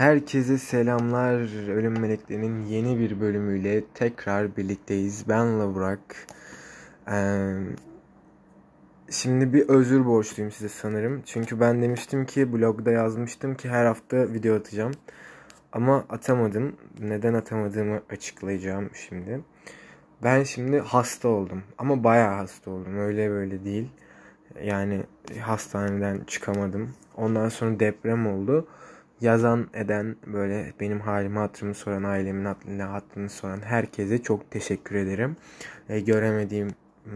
Herkese selamlar. Ölüm Meleklerinin yeni bir bölümüyle tekrar birlikteyiz. Ben Lavrak. Ee, şimdi bir özür borçluyum size sanırım. Çünkü ben demiştim ki blogda yazmıştım ki her hafta video atacağım. Ama atamadım. Neden atamadığımı açıklayacağım şimdi. Ben şimdi hasta oldum. Ama bayağı hasta oldum. Öyle böyle değil. Yani hastaneden çıkamadım. Ondan sonra deprem oldu yazan eden böyle benim halimi hatırımı soran ailemin hatırını, hatırını soran herkese çok teşekkür ederim. E, göremediğim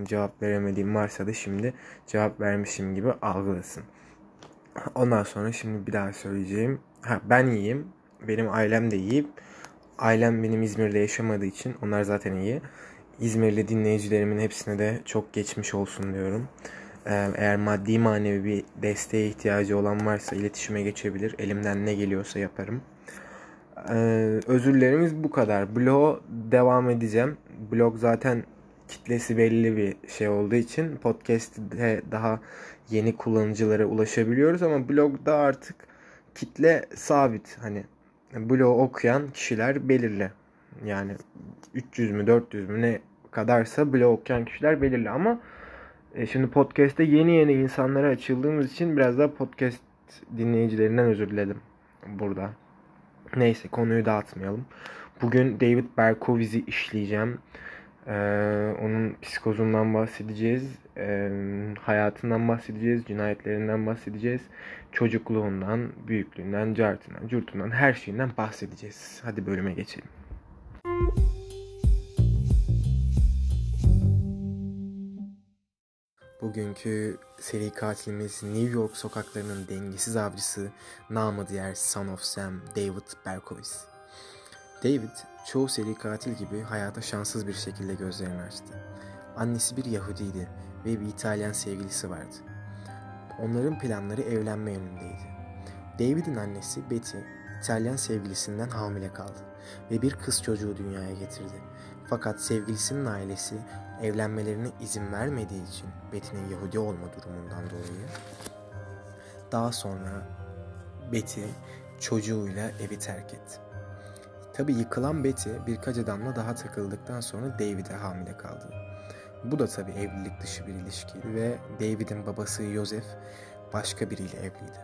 cevap veremediğim varsa da şimdi cevap vermişim gibi algılasın. Ondan sonra şimdi bir daha söyleyeceğim. Ha, ben iyiyim. Benim ailem de iyi. Ailem benim İzmir'de yaşamadığı için onlar zaten iyi. İzmirli dinleyicilerimin hepsine de çok geçmiş olsun diyorum. Eğer maddi manevi bir desteğe ihtiyacı olan varsa iletişime geçebilir. Elimden ne geliyorsa yaparım. Ee, özürlerimiz bu kadar. Blog devam edeceğim. Blog zaten kitlesi belli bir şey olduğu için podcast'te daha yeni kullanıcılara ulaşabiliyoruz ama blogda artık kitle sabit. Hani blog okuyan kişiler belirli. Yani 300 mü 400 mü ne kadarsa blog okuyan kişiler belirli ama e, şimdi podcast'te yeni yeni insanlara açıldığımız için biraz daha podcast dinleyicilerinden özür diledim burada. Neyse konuyu dağıtmayalım. Bugün David Berkowicz'i işleyeceğim. Ee, onun psikozundan bahsedeceğiz. Ee, hayatından bahsedeceğiz. Cinayetlerinden bahsedeceğiz. Çocukluğundan, büyüklüğünden, cartından, curtundan her şeyinden bahsedeceğiz. Hadi bölüme geçelim. Bugünkü seri katilimiz New York sokaklarının dengesiz avcısı, namı diğer Son of Sam, David Berkowitz. David, çoğu seri katil gibi hayata şanssız bir şekilde gözlerini açtı. Annesi bir Yahudiydi ve bir İtalyan sevgilisi vardı. Onların planları evlenme yönündeydi. David'in annesi Betty, İtalyan sevgilisinden hamile kaldı ve bir kız çocuğu dünyaya getirdi. Fakat sevgilisinin ailesi evlenmelerine izin vermediği için Betty'nin Yahudi olma durumundan dolayı daha sonra Betty çocuğuyla evi terk etti. Tabi yıkılan Betty birkaç adamla daha takıldıktan sonra David'e hamile kaldı. Bu da tabi evlilik dışı bir ilişkiydi ve David'in babası Joseph başka biriyle evliydi.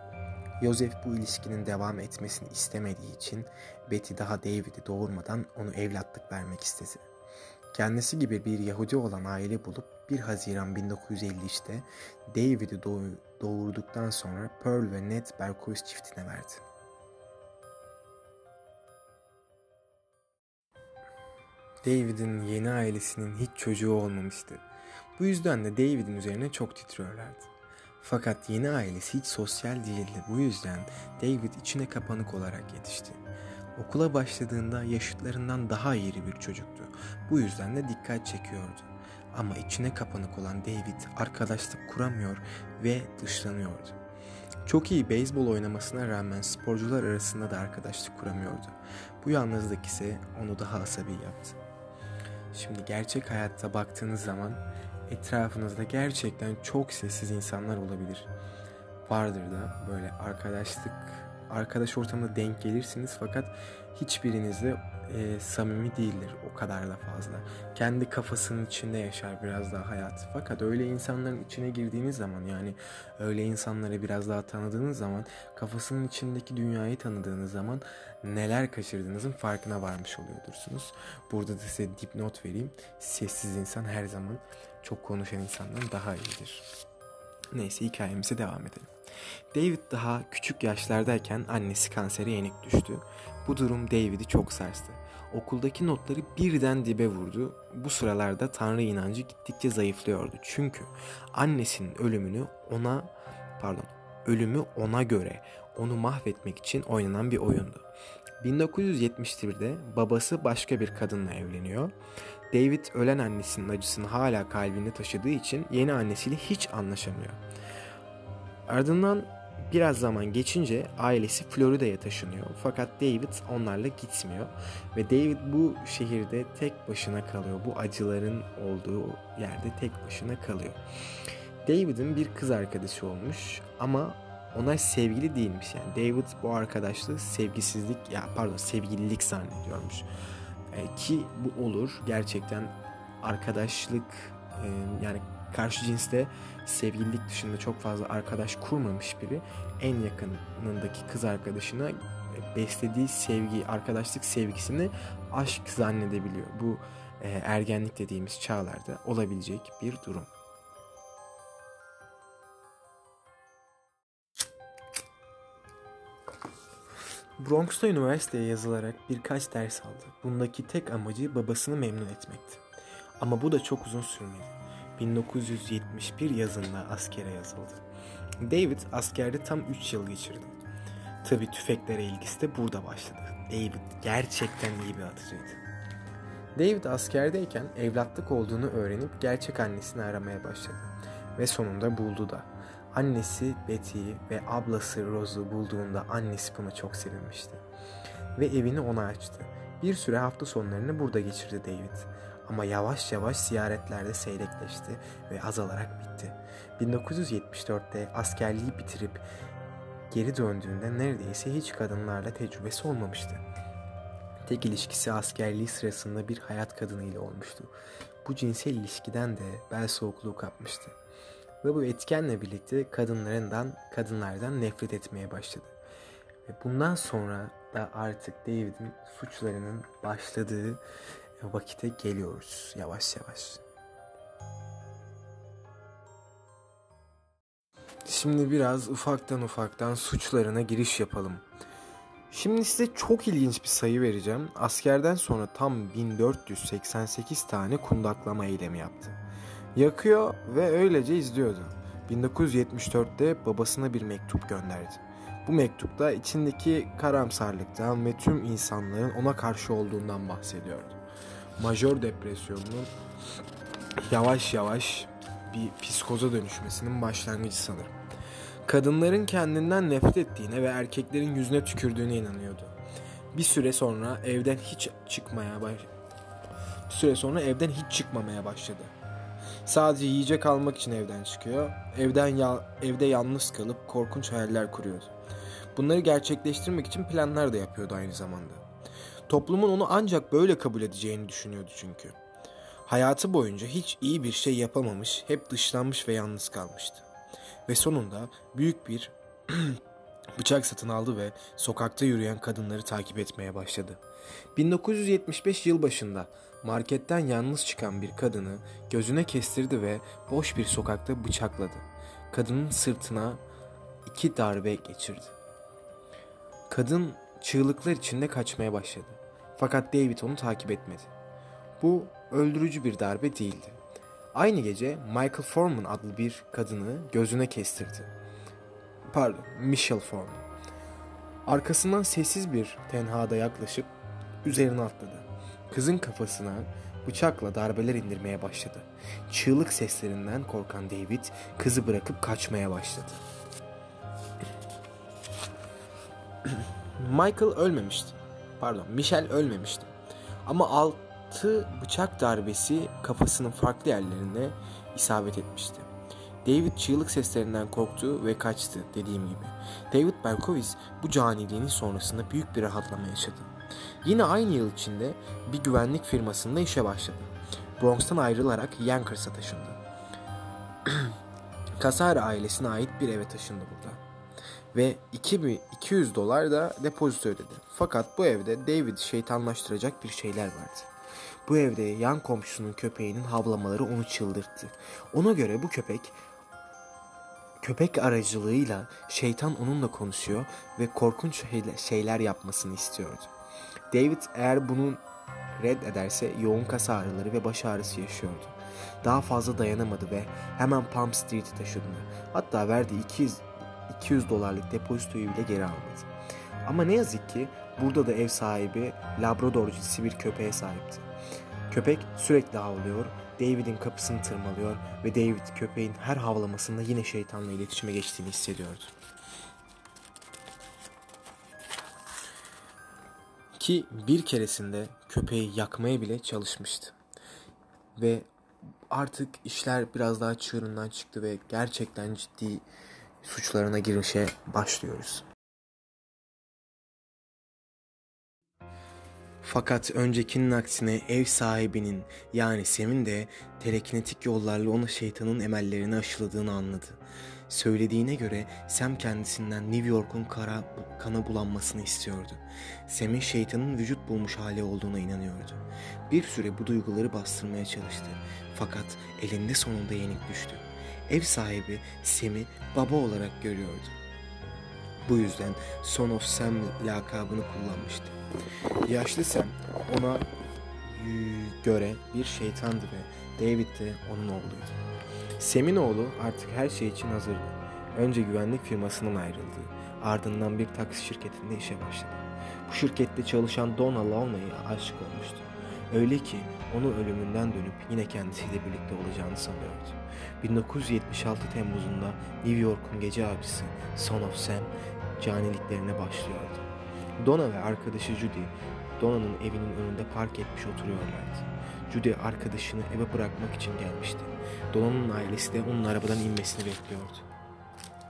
Joseph bu ilişkinin devam etmesini istemediği için Betty daha David'i doğurmadan onu evlatlık vermek istedi. Kendisi gibi bir Yahudi olan aile bulup 1 Haziran 1953'te David'i doğurduktan sonra Pearl ve Ned Berkowitz çiftine verdi. David'in yeni ailesinin hiç çocuğu olmamıştı. Bu yüzden de David'in üzerine çok titriyorlardı. Fakat yeni ailesi hiç sosyal değildi. Bu yüzden David içine kapanık olarak yetişti. Okula başladığında yaşıtlarından daha iri bir çocuktu. Bu yüzden de dikkat çekiyordu. Ama içine kapanık olan David arkadaşlık kuramıyor ve dışlanıyordu. Çok iyi beyzbol oynamasına rağmen sporcular arasında da arkadaşlık kuramıyordu. Bu yalnızlık ise onu daha asabi yaptı. Şimdi gerçek hayatta baktığınız zaman etrafınızda gerçekten çok sessiz insanlar olabilir. Vardır da böyle arkadaşlık arkadaş ortamında denk gelirsiniz fakat hiçbirinizde e, samimi değildir o kadar da fazla. Kendi kafasının içinde yaşar biraz daha hayat. Fakat öyle insanların içine girdiğiniz zaman yani öyle insanları biraz daha tanıdığınız zaman kafasının içindeki dünyayı tanıdığınız zaman neler kaçırdığınızın farkına varmış oluyorsunuz. Burada da size dipnot vereyim. Sessiz insan her zaman çok konuşan insandan daha iyidir. Neyse hikayemize devam edelim. David daha küçük yaşlardayken annesi kansere yenik düştü. Bu durum David'i çok sarstı. Okuldaki notları birden dibe vurdu. Bu sıralarda Tanrı inancı gittikçe zayıflıyordu. Çünkü annesinin ölümünü ona pardon ölümü ona göre onu mahvetmek için oynanan bir oyundu. 1971'de babası başka bir kadınla evleniyor. David ölen annesinin acısını hala kalbinde taşıdığı için yeni annesiyle hiç anlaşamıyor. Ardından biraz zaman geçince ailesi Florida'ya taşınıyor. Fakat David onlarla gitmiyor. Ve David bu şehirde tek başına kalıyor. Bu acıların olduğu yerde tek başına kalıyor. David'in bir kız arkadaşı olmuş ama onlar sevgili değilmiş yani. David bu arkadaşlığı sevgisizlik ya pardon sevgililik zannediyormuş. E, ki bu olur gerçekten arkadaşlık e, yani karşı cinste sevgililik dışında çok fazla arkadaş kurmamış biri en yakınındaki kız arkadaşına beslediği sevgi, arkadaşlık sevgisini aşk zannedebiliyor. Bu e, ergenlik dediğimiz çağlarda olabilecek bir durum. Bronx'ta üniversiteye yazılarak birkaç ders aldı. Bundaki tek amacı babasını memnun etmekti. Ama bu da çok uzun sürmedi. 1971 yazında askere yazıldı. David askerde tam 3 yıl geçirdi. Tabi tüfeklere ilgisi de burada başladı. David gerçekten iyi bir atıcıydı. David askerdeyken evlatlık olduğunu öğrenip gerçek annesini aramaya başladı. Ve sonunda buldu da. Annesi Betty'yi ve ablası Rose'u bulduğunda annesi buna çok sevinmişti. Ve evini ona açtı. Bir süre hafta sonlarını burada geçirdi David. Ama yavaş yavaş ziyaretlerde seyrekleşti ve azalarak bitti. 1974'te askerliği bitirip geri döndüğünde neredeyse hiç kadınlarla tecrübesi olmamıştı. Tek ilişkisi askerliği sırasında bir hayat kadınıyla olmuştu. Bu cinsel ilişkiden de bel soğukluğu kapmıştı. Ve bu etkenle birlikte kadınlarından, kadınlardan nefret etmeye başladı. Ve bundan sonra da artık David'in suçlarının başladığı vakite geliyoruz yavaş yavaş. Şimdi biraz ufaktan ufaktan suçlarına giriş yapalım. Şimdi size çok ilginç bir sayı vereceğim. Askerden sonra tam 1488 tane kundaklama eylemi yaptı. Yakıyor ve öylece izliyordu. 1974'te babasına bir mektup gönderdi. Bu mektupta içindeki karamsarlıktan ve tüm insanlığın ona karşı olduğundan bahsediyordu. Majör depresyonunun yavaş yavaş bir psikoza dönüşmesinin başlangıcı sanırım. Kadınların kendinden nefret ettiğine ve erkeklerin yüzüne tükürdüğüne inanıyordu. Bir süre sonra evden hiç çıkmaya baş... Bir süre sonra evden hiç çıkmamaya başladı. Sadece yiyecek almak için evden çıkıyor. Evden ya evde yalnız kalıp korkunç hayaller kuruyordu. Bunları gerçekleştirmek için planlar da yapıyordu aynı zamanda. Toplumun onu ancak böyle kabul edeceğini düşünüyordu çünkü. Hayatı boyunca hiç iyi bir şey yapamamış, hep dışlanmış ve yalnız kalmıştı. Ve sonunda büyük bir bıçak satın aldı ve sokakta yürüyen kadınları takip etmeye başladı. 1975 yıl başında marketten yalnız çıkan bir kadını gözüne kestirdi ve boş bir sokakta bıçakladı. Kadının sırtına iki darbe geçirdi. Kadın çığlıklar içinde kaçmaya başladı. Fakat David onu takip etmedi. Bu öldürücü bir darbe değildi. Aynı gece Michael Foreman adlı bir kadını gözüne kestirdi. Pardon, Michelle Foreman. Arkasından sessiz bir tenhada yaklaşıp üzerine atladı. Kızın kafasına bıçakla darbeler indirmeye başladı. Çığlık seslerinden korkan David kızı bırakıp kaçmaya başladı. Michael ölmemişti. Pardon, Michelle ölmemişti. Ama altı bıçak darbesi kafasının farklı yerlerine isabet etmişti. David çığlık seslerinden korktu ve kaçtı dediğim gibi. David Berkowitz bu caniliğinin sonrasında büyük bir rahatlama yaşadı. Yine aynı yıl içinde bir güvenlik firmasında işe başladı. Bronx'tan ayrılarak Yankers'a taşındı. Kasara ailesine ait bir eve taşındı burada. Ve 2200 dolar da depozito ödedi. Fakat bu evde David'i şeytanlaştıracak bir şeyler vardı. Bu evde yan komşusunun köpeğinin havlamaları onu çıldırttı. Ona göre bu köpek köpek aracılığıyla şeytan onunla konuşuyor ve korkunç şeyler yapmasını istiyordu. David eğer bunu red ederse yoğun kas ağrıları ve baş ağrısı yaşıyordu. Daha fazla dayanamadı ve hemen Palm Street'e taşındı. Hatta verdiği 200, 200 dolarlık depozitoyu bile geri almadı. Ama ne yazık ki burada da ev sahibi Labrador cinsi bir köpeğe sahipti. Köpek sürekli havlıyor, David'in kapısını tırmalıyor ve David köpeğin her havlamasında yine şeytanla iletişime geçtiğini hissediyordu. Ki bir keresinde köpeği yakmaya bile çalışmıştı. Ve artık işler biraz daha çığırından çıktı ve gerçekten ciddi suçlarına girişe başlıyoruz. Fakat öncekinin aksine ev sahibinin yani Sem'in de telekinetik yollarla ona şeytanın emellerini aşıladığını anladı. Söylediğine göre Sam kendisinden New York'un kara, kana bulanmasını istiyordu. Sam'in şeytanın vücut bulmuş hali olduğuna inanıyordu. Bir süre bu duyguları bastırmaya çalıştı. Fakat elinde sonunda yenik düştü. Ev sahibi Sam'i baba olarak görüyordu. Bu yüzden Son of Sam lakabını kullanmıştı. Yaşlı Sam ona göre bir şeytandı ve David de onun oğluydu. Sam'in oğlu artık her şey için hazırdı. Önce güvenlik firmasından ayrıldı. Ardından bir taksi şirketinde işe başladı. Bu şirkette çalışan Donna Lawna'ya aşık olmuştu. Öyle ki onu ölümünden dönüp yine kendisiyle birlikte olacağını sanıyordu. 1976 Temmuz'unda New York'un gece avcısı Son of Sam caniliklerine başlıyordu. Donna ve arkadaşı Judy, Donna'nın evinin önünde park etmiş oturuyorlardı. Judy arkadaşını eve bırakmak için gelmişti. Donna'nın ailesi de onun arabadan inmesini bekliyordu.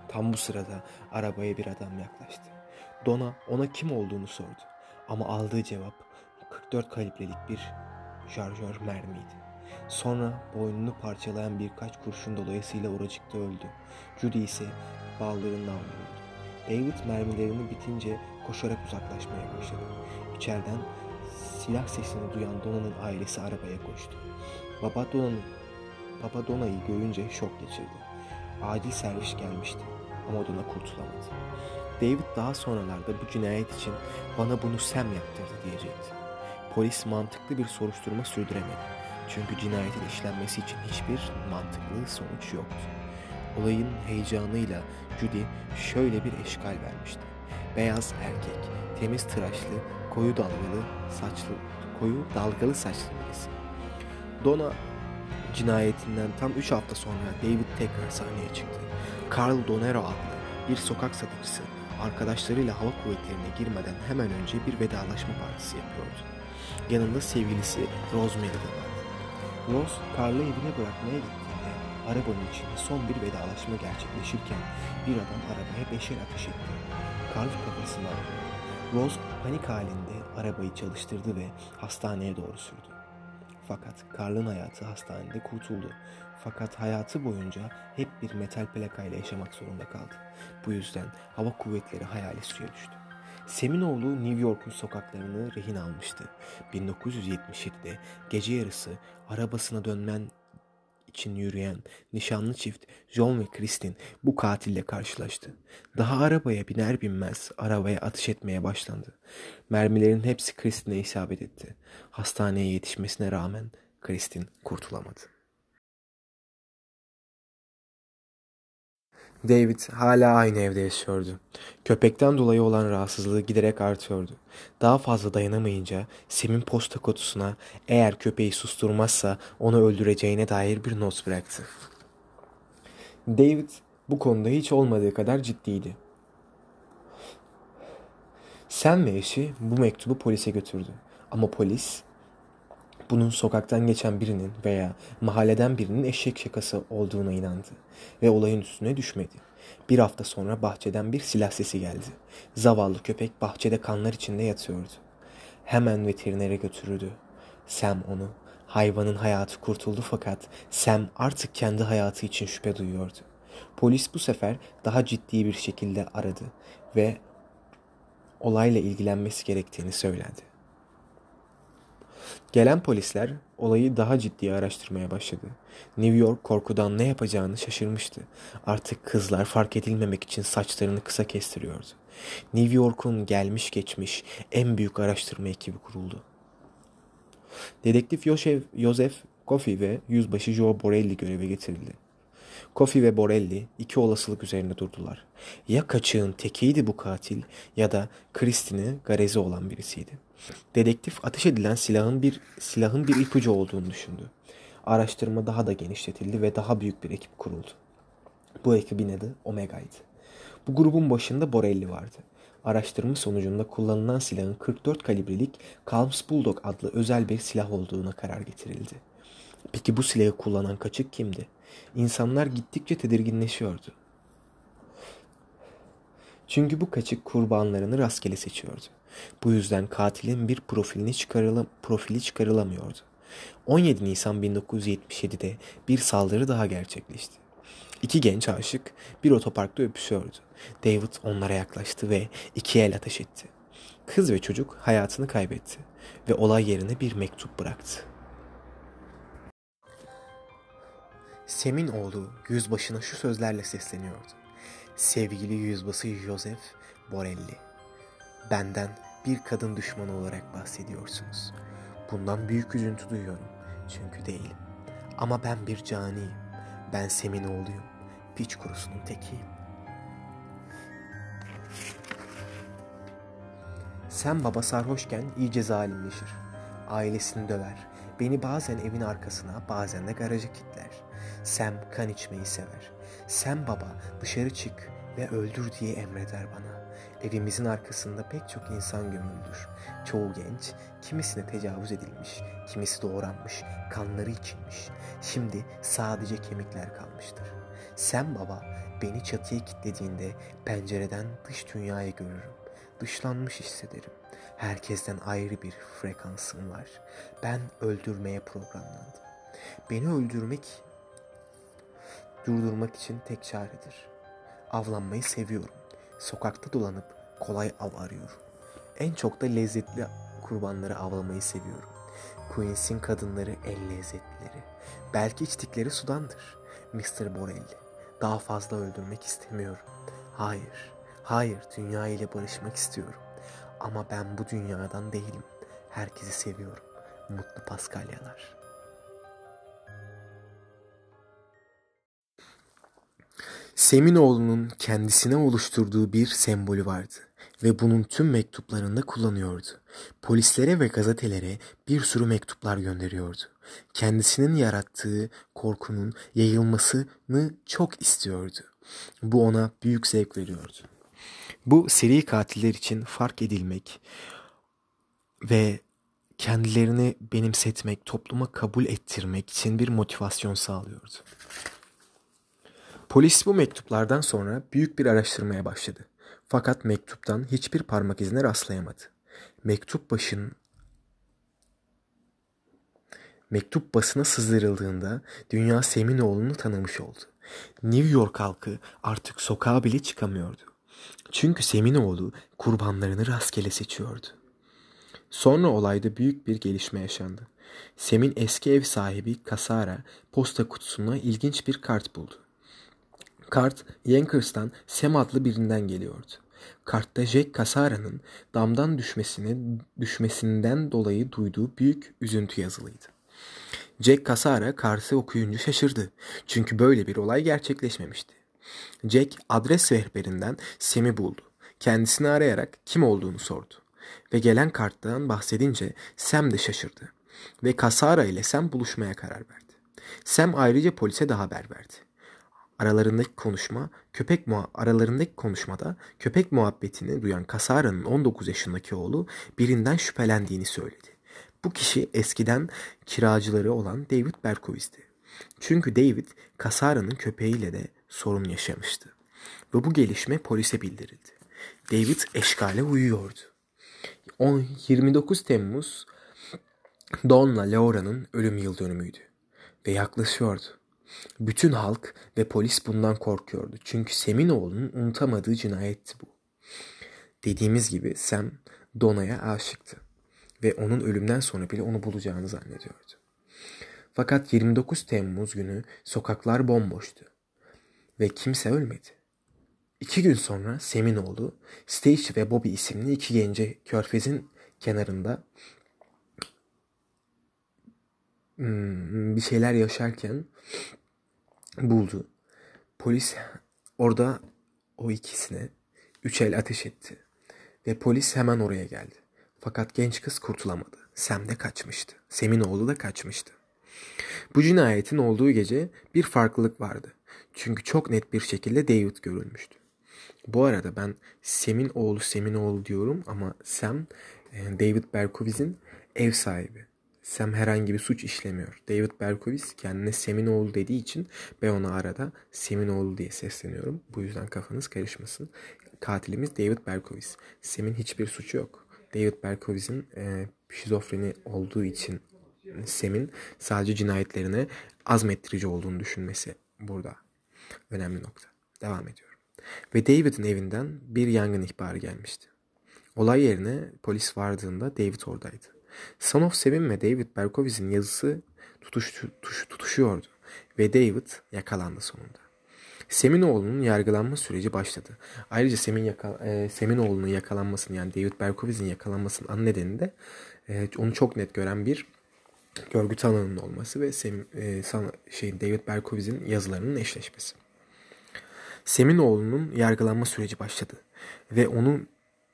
Tam bu sırada arabaya bir adam yaklaştı. Donna ona kim olduğunu sordu. Ama aldığı cevap 44 kalibrelik bir şarjör mermiydi. Sonra boynunu parçalayan birkaç kurşun dolayısıyla oracıkta öldü. Judy ise bağlarından vuruldu. David mermilerini bitince koşarak uzaklaşmaya başladı. İçeriden silah sesini duyan Dona'nın ailesi arabaya koştu. Baba Dona'nın Baba Dona'yı görünce şok geçirdi. Acil servis gelmişti ama Dona kurtulamadı. David daha sonralarda bu cinayet için bana bunu Sam yaptırdı diyecekti. Polis mantıklı bir soruşturma sürdüremedi. Çünkü cinayetin işlenmesi için hiçbir mantıklı sonuç yoktu. Olayın heyecanıyla Judy şöyle bir eşkal vermişti. Beyaz erkek, temiz tıraşlı, koyu dalgalı saçlı, koyu dalgalı saçlı birisi. Donna cinayetinden tam 3 hafta sonra David tekrar sahneye çıktı. Carl Donero adlı bir sokak satıcısı arkadaşlarıyla hava kuvvetlerine girmeden hemen önce bir vedalaşma partisi yapıyordu. Yanında sevgilisi Rosemary de vardı. Rose, Carl'ı evine bırakmaya gittiğinde arabanın içinde son bir vedalaşma gerçekleşirken bir adam arabaya beşer ateş etti. Carl kafasına Rose panik halinde arabayı çalıştırdı ve hastaneye doğru sürdü. Fakat Carl'ın hayatı hastanede kurtuldu. Fakat hayatı boyunca hep bir metal plakayla yaşamak zorunda kaldı. Bu yüzden hava kuvvetleri hayali suya düştü. Seminoğlu New York'un sokaklarını rehin almıştı. 1977'de gece yarısı arabasına dönmen için yürüyen nişanlı çift John ve Kristin bu katille karşılaştı. Daha arabaya biner binmez arabaya atış etmeye başlandı. Mermilerin hepsi Kristin'e isabet etti. Hastaneye yetişmesine rağmen Kristin kurtulamadı. David hala aynı evde yaşıyordu. Köpekten dolayı olan rahatsızlığı giderek artıyordu. Daha fazla dayanamayınca Sem'in posta kutusuna eğer köpeği susturmazsa onu öldüreceğine dair bir not bıraktı. David bu konuda hiç olmadığı kadar ciddiydi. Sam ve eşi bu mektubu polise götürdü. Ama polis bunun sokaktan geçen birinin veya mahalleden birinin eşek şakası olduğuna inandı ve olayın üstüne düşmedi. Bir hafta sonra bahçeden bir silah sesi geldi. Zavallı köpek bahçede kanlar içinde yatıyordu. Hemen veterinere götürüldü. Sam onu, hayvanın hayatı kurtuldu fakat Sam artık kendi hayatı için şüphe duyuyordu. Polis bu sefer daha ciddi bir şekilde aradı ve olayla ilgilenmesi gerektiğini söyledi. Gelen polisler olayı daha ciddi araştırmaya başladı. New York korkudan ne yapacağını şaşırmıştı. Artık kızlar fark edilmemek için saçlarını kısa kestiriyordu. New York'un gelmiş geçmiş en büyük araştırma ekibi kuruldu. Dedektif Joseph Coffey ve yüzbaşı Joe Borelli göreve getirildi. Coffey ve Borelli iki olasılık üzerinde durdular. Ya kaçığın tekiydi bu katil ya da Kristin'i garezi olan birisiydi. Dedektif ateş edilen silahın bir silahın bir ipucu olduğunu düşündü. Araştırma daha da genişletildi ve daha büyük bir ekip kuruldu. Bu ekibin adı Omega'ydı. Bu grubun başında Borelli vardı. Araştırma sonucunda kullanılan silahın 44 kalibrelik Calms Bulldog adlı özel bir silah olduğuna karar getirildi. Peki bu silahı kullanan kaçık kimdi? İnsanlar gittikçe tedirginleşiyordu. Çünkü bu kaçık kurbanlarını rastgele seçiyordu. Bu yüzden katilin bir profilini çıkarıla, profili çıkarılamıyordu. 17 Nisan 1977'de bir saldırı daha gerçekleşti. İki genç aşık bir otoparkta öpüşüyordu. David onlara yaklaştı ve iki el ateş etti. Kız ve çocuk hayatını kaybetti ve olay yerine bir mektup bıraktı. Sem'in oğlu yüzbaşına şu sözlerle sesleniyordu. Sevgili yüzbaşı Joseph Borelli, benden bir kadın düşmanı olarak bahsediyorsunuz. Bundan büyük üzüntü duyuyorum çünkü değilim. Ama ben bir caniyim. Ben Sem'in oğluyum. Piç kurusunun tekiyim. Sen baba sarhoşken iyice zalimleşir. Ailesini döver. Beni bazen evin arkasına bazen de garaja kilitler. Sem kan içmeyi sever. Sem baba dışarı çık ve öldür diye emreder bana. Evimizin arkasında pek çok insan gömüldür. Çoğu genç, kimisine tecavüz edilmiş, kimisi doğranmış, kanları içilmiş. Şimdi sadece kemikler kalmıştır. Sen baba beni çatıya kilitlediğinde pencereden dış dünyayı görürüm. Dışlanmış hissederim. Herkesten ayrı bir frekansım var. Ben öldürmeye programlandım. Beni öldürmek, durdurmak için tek çaredir. Avlanmayı seviyorum. Sokakta dolanıp kolay av arıyorum. En çok da lezzetli kurbanları avlamayı seviyorum. Queens'in kadınları el lezzetlileri. Belki içtikleri sudandır. Mr. Borelli. Daha fazla öldürmek istemiyorum. Hayır, hayır dünya ile barışmak istiyorum. Ama ben bu dünyadan değilim. Herkesi seviyorum. Mutlu Paskalyalar. Seminoğlu'nun kendisine oluşturduğu bir sembolü vardı ve bunun tüm mektuplarında kullanıyordu. Polislere ve gazetelere bir sürü mektuplar gönderiyordu. Kendisinin yarattığı korkunun yayılmasını çok istiyordu. Bu ona büyük zevk veriyordu. Bu seri katiller için fark edilmek ve kendilerini benimsetmek, topluma kabul ettirmek için bir motivasyon sağlıyordu. Polis bu mektuplardan sonra büyük bir araştırmaya başladı. Fakat mektuptan hiçbir parmak izine rastlayamadı. Mektup başın Mektup basına sızdırıldığında dünya Seminoğlu'nu tanımış oldu. New York halkı artık sokağa bile çıkamıyordu. Çünkü Seminoğlu kurbanlarını rastgele seçiyordu. Sonra olayda büyük bir gelişme yaşandı. Sem'in eski ev sahibi Kasara posta kutusuna ilginç bir kart buldu. Kart Yankers'tan Sam adlı birinden geliyordu. Kartta Jack Kasara'nın damdan düşmesine, düşmesinden dolayı duyduğu büyük üzüntü yazılıydı. Jack Kasara kartı okuyunca şaşırdı. Çünkü böyle bir olay gerçekleşmemişti. Jack adres rehberinden Sam'i buldu. Kendisini arayarak kim olduğunu sordu. Ve gelen karttan bahsedince Sam de şaşırdı. Ve Kasara ile Sam buluşmaya karar verdi. Sam ayrıca polise de haber verdi. Aralarındaki konuşma, köpek muha aralarındaki konuşmada köpek muhabbetini duyan Kasara'nın 19 yaşındaki oğlu birinden şüphelendiğini söyledi. Bu kişi eskiden kiracıları olan David Berkowitz'ti. Çünkü David Kasara'nın köpeğiyle de sorun yaşamıştı. Ve bu gelişme polise bildirildi. David eşkale uyuyordu. 29 Temmuz Don'la Laura'nın ölüm yıl dönümüydü ve yaklaşıyordu. Bütün halk ve polis bundan korkuyordu. Çünkü Seminoğlu'nun unutamadığı cinayetti bu. Dediğimiz gibi Sam Dona'ya aşıktı ve onun ölümden sonra bile onu bulacağını zannediyordu. Fakat 29 Temmuz günü sokaklar bomboştu ve kimse ölmedi. İki gün sonra Seminoğlu, Stage ve Bobby isimli iki gence körfezin kenarında hmm, bir şeyler yaşarken buldu. Polis orada o ikisine üç el ateş etti ve polis hemen oraya geldi. Fakat genç kız kurtulamadı. Sam de kaçmıştı. Sem'in oğlu da kaçmıştı. Bu cinayetin olduğu gece bir farklılık vardı. Çünkü çok net bir şekilde David görülmüştü. Bu arada ben Sem'in oğlu Sem'in oğlu diyorum ama Sam e, David Berkowitz'in ev sahibi. Sam herhangi bir suç işlemiyor. David Berkowitz kendine Seminoğlu dediği için ben ona arada Seminoğlu diye sesleniyorum. Bu yüzden kafanız karışmasın. Katilimiz David Berkowitz. Sam'in hiçbir suçu yok. David Berkowitz'in e, şizofreni olduğu için Sam'in sadece cinayetlerine azmettirici olduğunu düşünmesi burada önemli nokta. Devam ediyorum. Ve David'in evinden bir yangın ihbarı gelmişti. Olay yerine polis vardığında David oradaydı. Son of Seven ve David Berkowitz'in yazısı tutuş, tutuş, tutuşuyordu ve David yakalandı sonunda. Seminoğlu'nun yargılanma süreci başladı. Ayrıca Semin yaka, e, Seminoğlu'nun yakalanmasının yani David Berkowitz'in yakalanmasının ana nedeni de e, onu çok net gören bir görgü tanığının olması ve Sem, e, sana, şey, David Berkowitz'in yazılarının eşleşmesi. Seminoğlu'nun yargılanma süreci başladı ve onu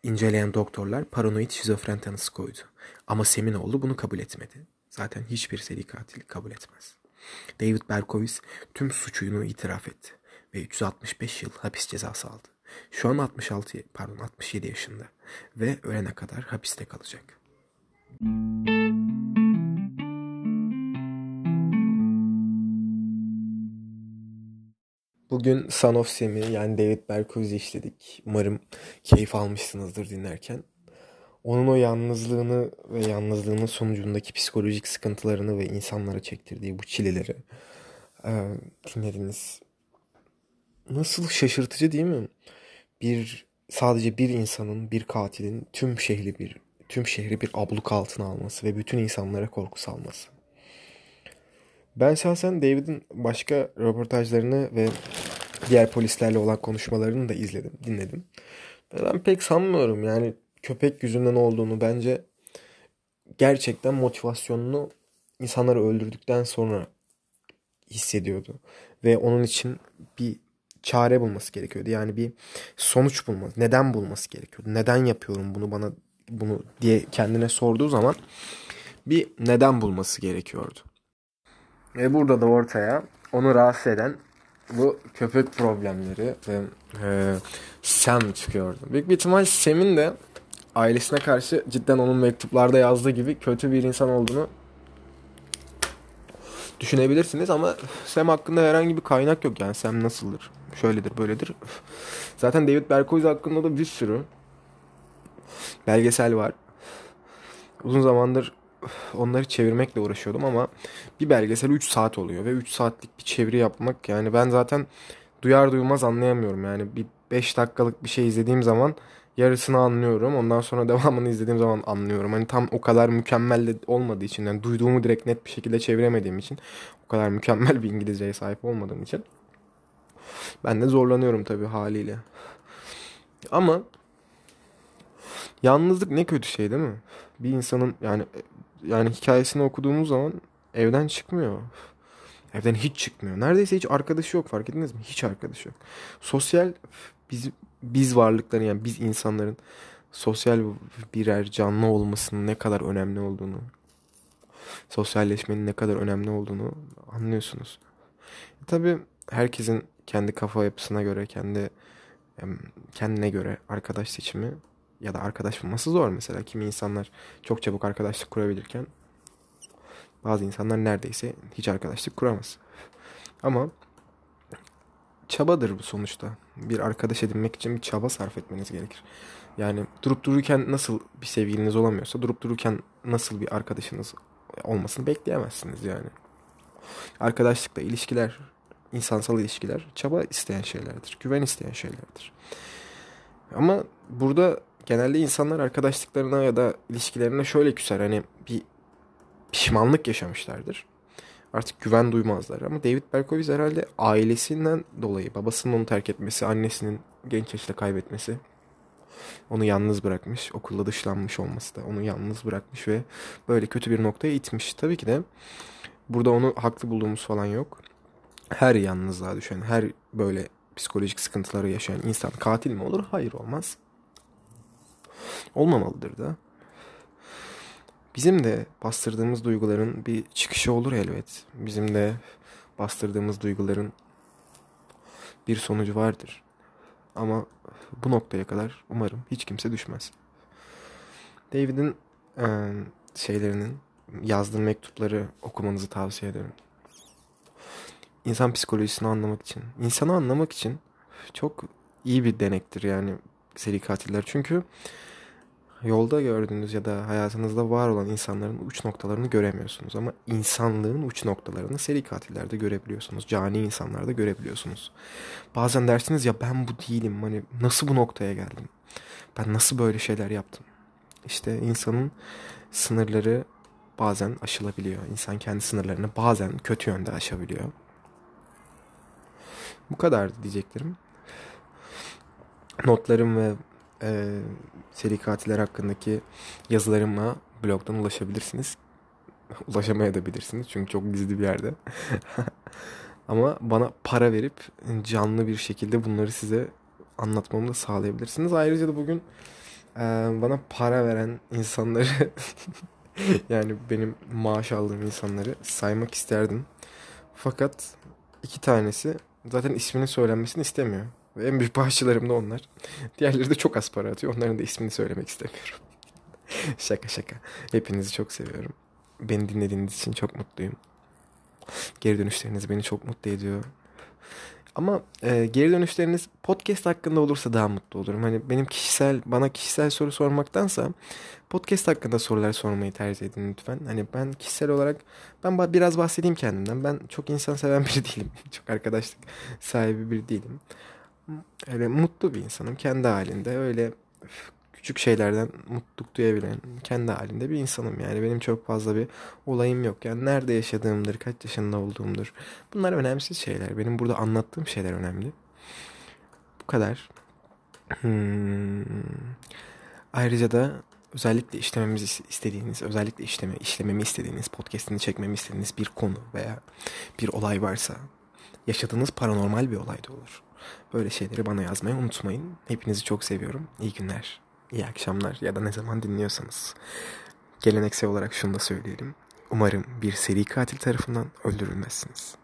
inceleyen doktorlar paranoid şizofren tanısı koydu. Ama Seminoğlu bunu kabul etmedi. Zaten hiçbir seri katil kabul etmez. David Berkowitz tüm suçunu itiraf etti ve 365 yıl hapis cezası aldı. Şu an 66 pardon 67 yaşında ve ölene kadar hapiste kalacak. Bugün Son of Sam'i yani David Berkowitz'i işledik. Umarım keyif almışsınızdır dinlerken. Onun o yalnızlığını ve yalnızlığının sonucundaki psikolojik sıkıntılarını ve insanlara çektirdiği bu çileleri e, dinlediniz. Nasıl şaşırtıcı değil mi? Bir sadece bir insanın, bir katilin tüm şehri bir tüm şehri bir abluk altına alması ve bütün insanlara korku salması. Ben şahsen David'in başka röportajlarını ve diğer polislerle olan konuşmalarını da izledim, dinledim. Ben pek sanmıyorum yani köpek yüzünden olduğunu bence gerçekten motivasyonunu insanları öldürdükten sonra hissediyordu. Ve onun için bir çare bulması gerekiyordu. Yani bir sonuç bulması, neden bulması gerekiyordu. Neden yapıyorum bunu bana bunu diye kendine sorduğu zaman bir neden bulması gerekiyordu. Ve burada da ortaya onu rahatsız eden bu köpek problemleri ve e, Sam çıkıyordu. Büyük bir ihtimal Sam'in de ailesine karşı cidden onun mektuplarda yazdığı gibi kötü bir insan olduğunu düşünebilirsiniz ama Sam hakkında herhangi bir kaynak yok yani Sam nasıldır, şöyledir, böyledir. Zaten David Berkowitz hakkında da bir sürü belgesel var. Uzun zamandır onları çevirmekle uğraşıyordum ama bir belgesel 3 saat oluyor ve 3 saatlik bir çeviri yapmak yani ben zaten duyar duymaz anlayamıyorum yani bir 5 dakikalık bir şey izlediğim zaman yarısını anlıyorum ondan sonra devamını izlediğim zaman anlıyorum hani tam o kadar mükemmel de olmadığı için yani duyduğumu direkt net bir şekilde çeviremediğim için o kadar mükemmel bir İngilizceye sahip olmadığım için ben de zorlanıyorum tabii haliyle ama yalnızlık ne kötü şey değil mi? Bir insanın yani yani hikayesini okuduğumuz zaman evden çıkmıyor. Evden hiç çıkmıyor. Neredeyse hiç arkadaşı yok fark ettiniz mi? Hiç arkadaşı yok. Sosyal biz biz varlıkların yani biz insanların sosyal birer canlı olmasının ne kadar önemli olduğunu, sosyalleşmenin ne kadar önemli olduğunu anlıyorsunuz. E Tabii herkesin kendi kafa yapısına göre, kendi kendine göre arkadaş seçimi ya da arkadaş bulması zor mesela. Kimi insanlar çok çabuk arkadaşlık kurabilirken bazı insanlar neredeyse hiç arkadaşlık kuramaz. Ama çabadır bu sonuçta. Bir arkadaş edinmek için bir çaba sarf etmeniz gerekir. Yani durup dururken nasıl bir sevgiliniz olamıyorsa durup dururken nasıl bir arkadaşınız olmasını bekleyemezsiniz yani. Arkadaşlıkla ilişkiler, insansal ilişkiler çaba isteyen şeylerdir. Güven isteyen şeylerdir. Ama burada genelde insanlar arkadaşlıklarına ya da ilişkilerine şöyle küser. Hani bir pişmanlık yaşamışlardır. Artık güven duymazlar. Ama David Berkowitz herhalde ailesinden dolayı babasının onu terk etmesi, annesinin genç yaşta kaybetmesi onu yalnız bırakmış. Okulda dışlanmış olması da onu yalnız bırakmış ve böyle kötü bir noktaya itmiş. Tabii ki de burada onu haklı bulduğumuz falan yok. Her yalnızlığa düşen, her böyle psikolojik sıkıntıları yaşayan insan katil mi olur? Hayır olmaz. Olmamalıdır da. Bizim de bastırdığımız duyguların bir çıkışı olur elbet. Bizim de bastırdığımız duyguların bir sonucu vardır. Ama bu noktaya kadar umarım hiç kimse düşmez. David'in e, şeylerinin, yazdığım mektupları okumanızı tavsiye ederim. İnsan psikolojisini anlamak için, insanı anlamak için çok iyi bir denektir yani seri katiller. Çünkü yolda gördüğünüz ya da hayatınızda var olan insanların uç noktalarını göremiyorsunuz. Ama insanlığın uç noktalarını seri katillerde görebiliyorsunuz. Cani insanlarda görebiliyorsunuz. Bazen dersiniz ya ben bu değilim. Hani nasıl bu noktaya geldim? Ben nasıl böyle şeyler yaptım? İşte insanın sınırları bazen aşılabiliyor. İnsan kendi sınırlarını bazen kötü yönde aşabiliyor. Bu kadar diyeceklerim. Notlarım ve e, seri katiller hakkındaki yazılarıma blogdan ulaşabilirsiniz. Ulaşamayabilirsiniz çünkü çok gizli bir yerde. Ama bana para verip canlı bir şekilde bunları size anlatmamı da sağlayabilirsiniz. Ayrıca da bugün e, bana para veren insanları yani benim maaş aldığım insanları saymak isterdim. Fakat iki tanesi zaten isminin söylenmesini istemiyor. Ve en büyük bağışçılarım da onlar. Diğerleri de çok az para atıyor. Onların da ismini söylemek istemiyorum. şaka şaka. Hepinizi çok seviyorum. Beni dinlediğiniz için çok mutluyum. Geri dönüşleriniz beni çok mutlu ediyor. Ama e, geri dönüşleriniz podcast hakkında olursa daha mutlu olurum. Hani benim kişisel bana kişisel soru sormaktansa podcast hakkında sorular sormayı tercih edin lütfen. Hani ben kişisel olarak ben biraz bahsedeyim kendimden. Ben çok insan seven biri değilim. çok arkadaşlık sahibi biri değilim. Öyle mutlu bir insanım. Kendi halinde. Öyle küçük şeylerden mutluluk duyabilen kendi halinde bir insanım yani. Benim çok fazla bir olayım yok. Yani nerede yaşadığımdır kaç yaşında olduğumdur. Bunlar önemsiz şeyler. Benim burada anlattığım şeyler önemli. Bu kadar. Hmm. ayrıca da özellikle işlememizi istediğiniz özellikle işleme işlememi istediğiniz podcast'ini çekmemi istediğiniz bir konu veya bir olay varsa yaşadığınız paranormal bir olay da olur böyle şeyleri bana yazmayı unutmayın hepinizi çok seviyorum iyi günler iyi akşamlar ya da ne zaman dinliyorsanız. Geleneksel olarak şunu da söyleyelim. Umarım bir seri katil tarafından öldürülmezsiniz.